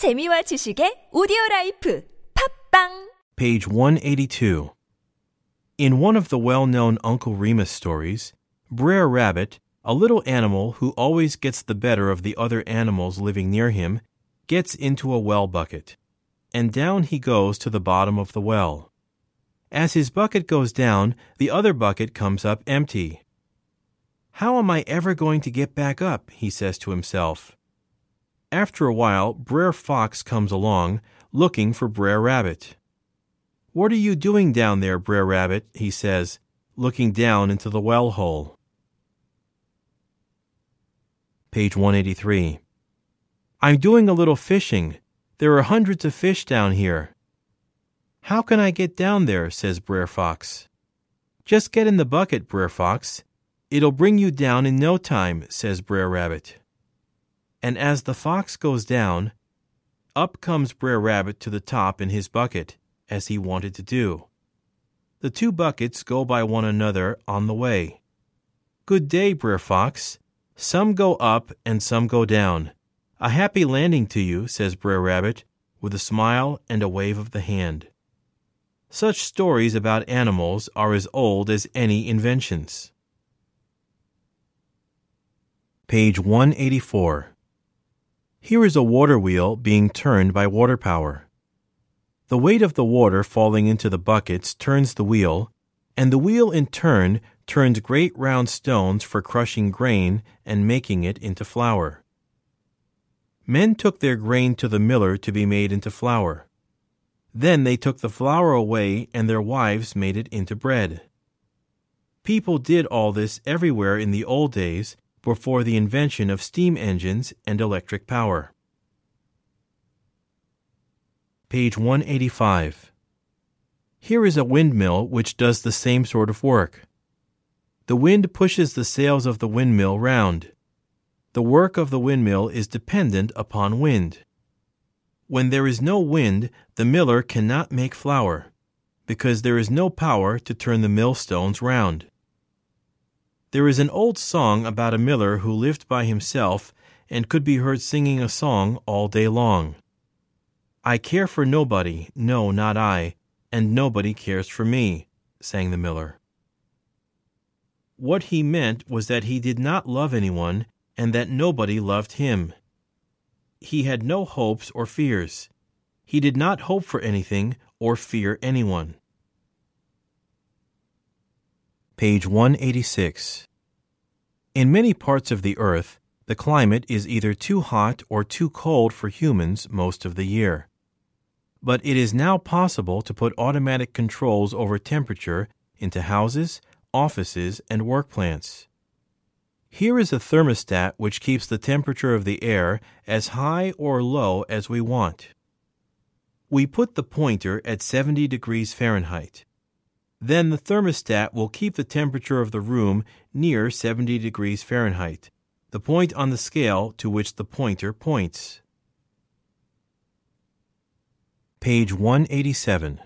재미와 지식의 오디오 라이프 팟빵 page 182 In one of the well-known Uncle Remus stories, Brer Rabbit, a little animal who always gets the better of the other animals living near him, gets into a well bucket, and down he goes to the bottom of the well. As his bucket goes down, the other bucket comes up empty. How am I ever going to get back up? he says to himself. After a while, Brer Fox comes along, looking for Brer Rabbit. What are you doing down there, Brer Rabbit? he says, looking down into the well hole. Page 183. I'm doing a little fishing. There are hundreds of fish down here. How can I get down there? says Brer Fox. Just get in the bucket, Brer Fox. It'll bring you down in no time, says Brer Rabbit. And as the fox goes down, up comes Brer Rabbit to the top in his bucket, as he wanted to do. The two buckets go by one another on the way. Good day, Brer Fox. Some go up and some go down. A happy landing to you, says Brer Rabbit, with a smile and a wave of the hand. Such stories about animals are as old as any inventions. Page 184. Here is a water wheel being turned by water power. The weight of the water falling into the buckets turns the wheel, and the wheel in turn turns great round stones for crushing grain and making it into flour. Men took their grain to the miller to be made into flour. Then they took the flour away, and their wives made it into bread. People did all this everywhere in the old days before the invention of steam engines and electric power. Page 185. Here is a windmill which does the same sort of work. The wind pushes the sails of the windmill round. The work of the windmill is dependent upon wind. When there is no wind, the miller cannot make flour, because there is no power to turn the millstones round. There is an old song about a miller who lived by himself and could be heard singing a song all day long. I care for nobody, no, not I, and nobody cares for me, sang the miller. What he meant was that he did not love anyone and that nobody loved him. He had no hopes or fears. He did not hope for anything or fear anyone. Page 186. In many parts of the earth, the climate is either too hot or too cold for humans most of the year. But it is now possible to put automatic controls over temperature into houses, offices, and work plants. Here is a thermostat which keeps the temperature of the air as high or low as we want. We put the pointer at 70 degrees Fahrenheit. Then the thermostat will keep the temperature of the room near 70 degrees Fahrenheit, the point on the scale to which the pointer points. Page 187.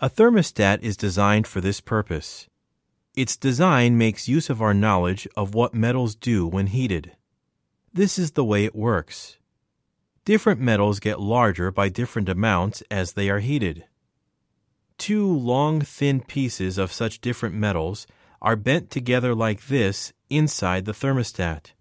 A thermostat is designed for this purpose. Its design makes use of our knowledge of what metals do when heated. This is the way it works. Different metals get larger by different amounts as they are heated. Two long, thin pieces of such different metals are bent together like this inside the thermostat.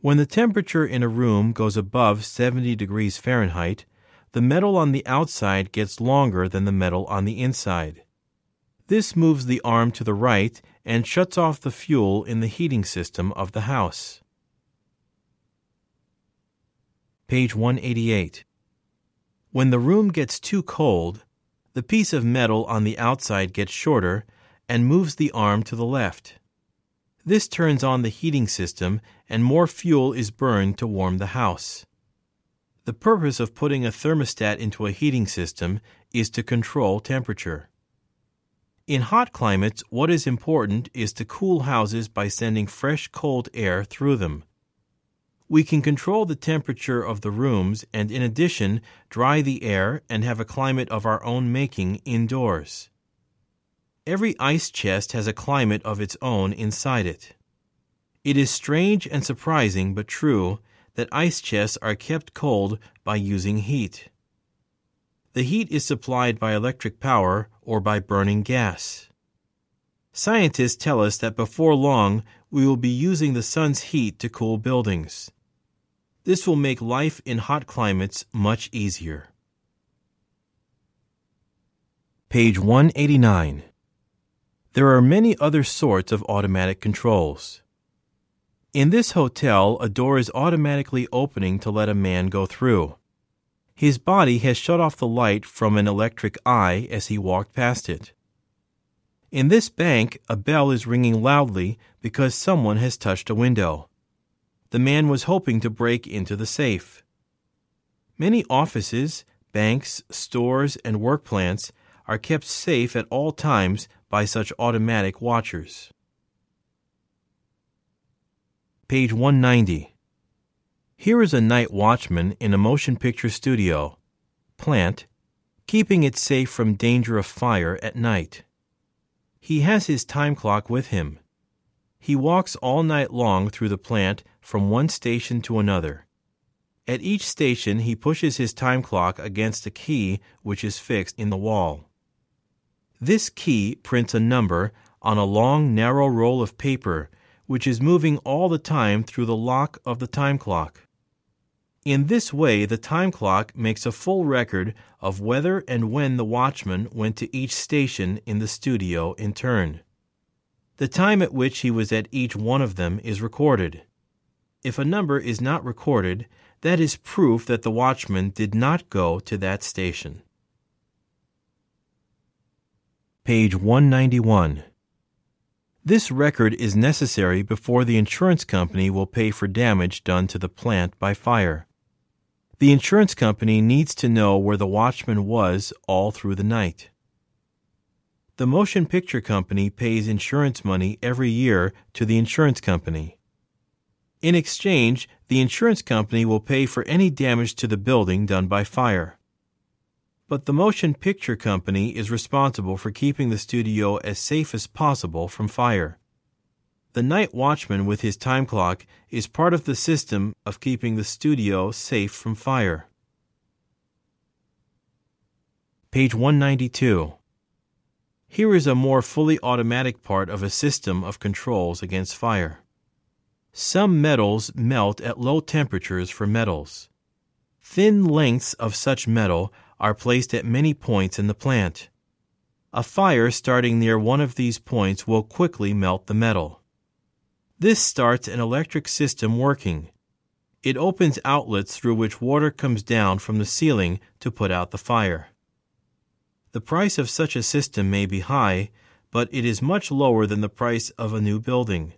When the temperature in a room goes above 70 degrees Fahrenheit, the metal on the outside gets longer than the metal on the inside. This moves the arm to the right and shuts off the fuel in the heating system of the house. Page 188. When the room gets too cold, the piece of metal on the outside gets shorter and moves the arm to the left. This turns on the heating system and more fuel is burned to warm the house. The purpose of putting a thermostat into a heating system is to control temperature. In hot climates, what is important is to cool houses by sending fresh cold air through them. We can control the temperature of the rooms and, in addition, dry the air and have a climate of our own making indoors. Every ice chest has a climate of its own inside it. It is strange and surprising, but true, that ice chests are kept cold by using heat. The heat is supplied by electric power or by burning gas. Scientists tell us that before long we will be using the sun's heat to cool buildings. This will make life in hot climates much easier. Page 189. There are many other sorts of automatic controls. In this hotel, a door is automatically opening to let a man go through. His body has shut off the light from an electric eye as he walked past it. In this bank, a bell is ringing loudly because someone has touched a window. The man was hoping to break into the safe. Many offices, banks, stores, and work plants are kept safe at all times by such automatic watchers. Page 190. Here is a night watchman in a motion picture studio, plant, keeping it safe from danger of fire at night. He has his time clock with him. He walks all night long through the plant from one station to another. At each station, he pushes his time clock against a key which is fixed in the wall. This key prints a number on a long, narrow roll of paper which is moving all the time through the lock of the time clock. In this way, the time clock makes a full record of whether and when the watchman went to each station in the studio in turn. The time at which he was at each one of them is recorded. If a number is not recorded, that is proof that the watchman did not go to that station. Page 191. This record is necessary before the insurance company will pay for damage done to the plant by fire. The insurance company needs to know where the watchman was all through the night. The motion picture company pays insurance money every year to the insurance company. In exchange, the insurance company will pay for any damage to the building done by fire. But the motion picture company is responsible for keeping the studio as safe as possible from fire. The night watchman with his time clock is part of the system of keeping the studio safe from fire. Page 192. Here is a more fully automatic part of a system of controls against fire. Some metals melt at low temperatures for metals. Thin lengths of such metal are placed at many points in the plant. A fire starting near one of these points will quickly melt the metal. This starts an electric system working. It opens outlets through which water comes down from the ceiling to put out the fire. The price of such a system may be high, but it is much lower than the price of a new building.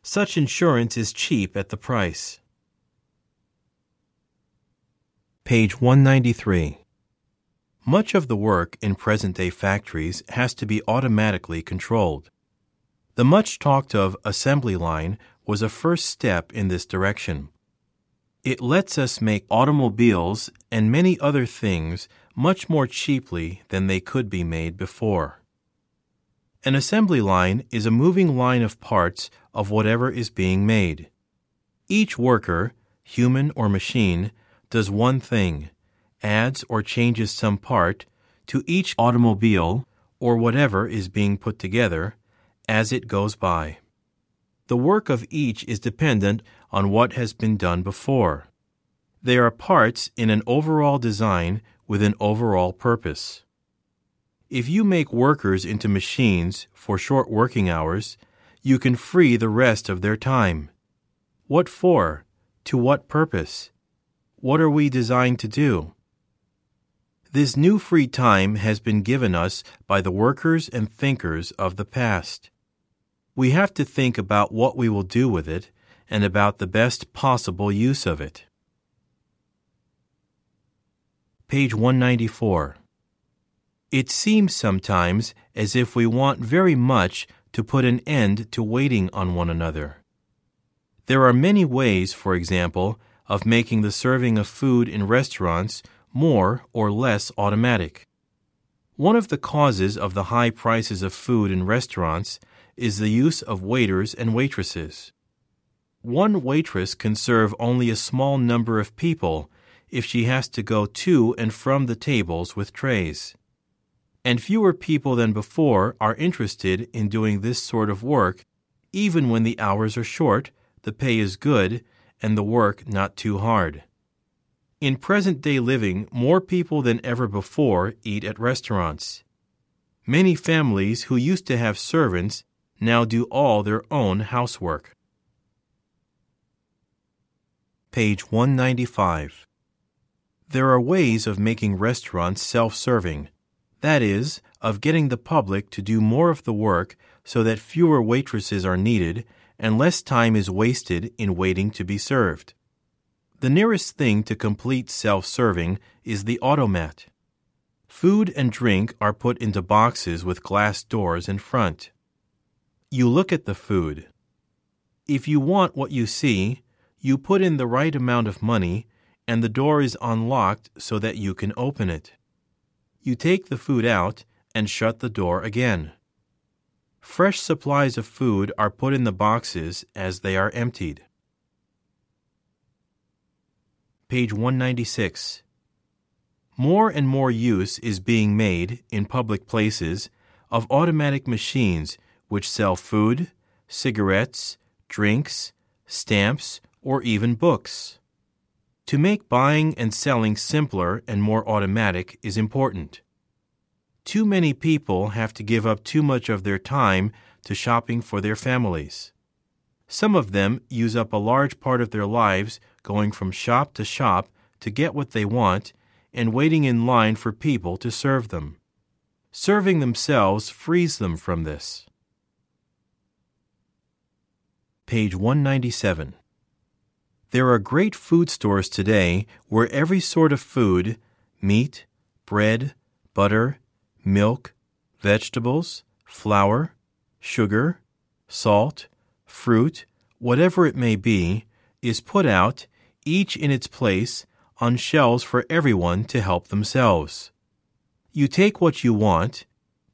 Such insurance is cheap at the price. Page 193. Much of the work in present day factories has to be automatically controlled. The much talked of assembly line was a first step in this direction. It lets us make automobiles and many other things much more cheaply than they could be made before. An assembly line is a moving line of parts of whatever is being made. Each worker, human or machine, does one thing adds or changes some part to each automobile or whatever is being put together as it goes by. The work of each is dependent on what has been done before. They are parts in an overall design with an overall purpose. If you make workers into machines for short working hours, you can free the rest of their time. What for? To what purpose? What are we designed to do? This new free time has been given us by the workers and thinkers of the past we have to think about what we will do with it and about the best possible use of it. Page 194. It seems sometimes as if we want very much to put an end to waiting on one another. There are many ways, for example, of making the serving of food in restaurants more or less automatic. One of the causes of the high prices of food in restaurants is the use of waiters and waitresses. One waitress can serve only a small number of people if she has to go to and from the tables with trays. And fewer people than before are interested in doing this sort of work, even when the hours are short, the pay is good, and the work not too hard. In present day living, more people than ever before eat at restaurants. Many families who used to have servants now do all their own housework. Page 195. There are ways of making restaurants self serving. That is, of getting the public to do more of the work so that fewer waitresses are needed and less time is wasted in waiting to be served. The nearest thing to complete self serving is the automat. Food and drink are put into boxes with glass doors in front. You look at the food. If you want what you see, you put in the right amount of money, and the door is unlocked so that you can open it. You take the food out and shut the door again. Fresh supplies of food are put in the boxes as they are emptied. Page 196. More and more use is being made, in public places, of automatic machines which sell food, cigarettes, drinks, stamps, or even books. To make buying and selling simpler and more automatic is important. Too many people have to give up too much of their time to shopping for their families. Some of them use up a large part of their lives going from shop to shop to get what they want and waiting in line for people to serve them. Serving themselves frees them from this. Page 197. There are great food stores today where every sort of food meat, bread, butter, milk, vegetables, flour, sugar, salt, fruit, whatever it may be, is put out, each in its place, on shelves for everyone to help themselves. You take what you want,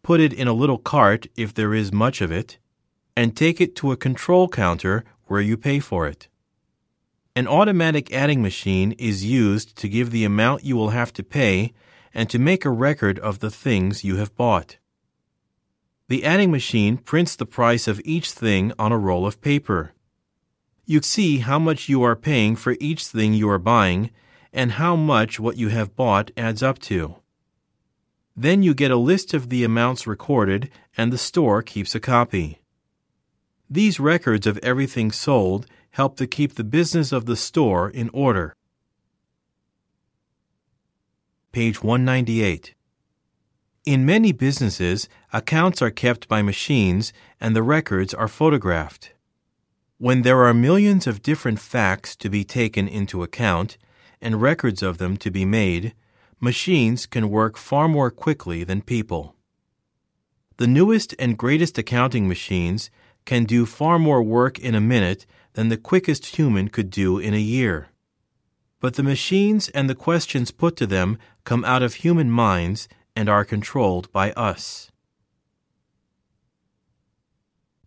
put it in a little cart if there is much of it, and take it to a control counter where you pay for it. An automatic adding machine is used to give the amount you will have to pay and to make a record of the things you have bought. The adding machine prints the price of each thing on a roll of paper. You see how much you are paying for each thing you are buying and how much what you have bought adds up to. Then you get a list of the amounts recorded and the store keeps a copy. These records of everything sold help to keep the business of the store in order. Page 198. In many businesses, accounts are kept by machines and the records are photographed. When there are millions of different facts to be taken into account and records of them to be made, machines can work far more quickly than people. The newest and greatest accounting machines can do far more work in a minute than the quickest human could do in a year. But the machines and the questions put to them come out of human minds and are controlled by us.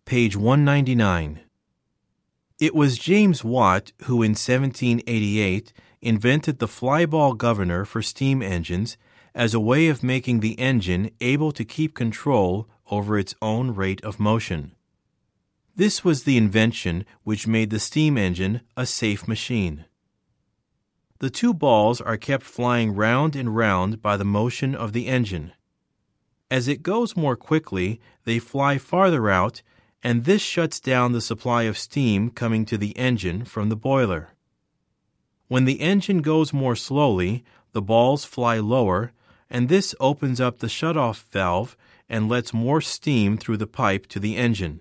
Page 199. It was James Watt who in 1788 invented the flyball governor for steam engines as a way of making the engine able to keep control over its own rate of motion. This was the invention which made the steam engine a safe machine. The two balls are kept flying round and round by the motion of the engine. As it goes more quickly, they fly farther out, and this shuts down the supply of steam coming to the engine from the boiler. When the engine goes more slowly, the balls fly lower, and this opens up the shutoff valve and lets more steam through the pipe to the engine.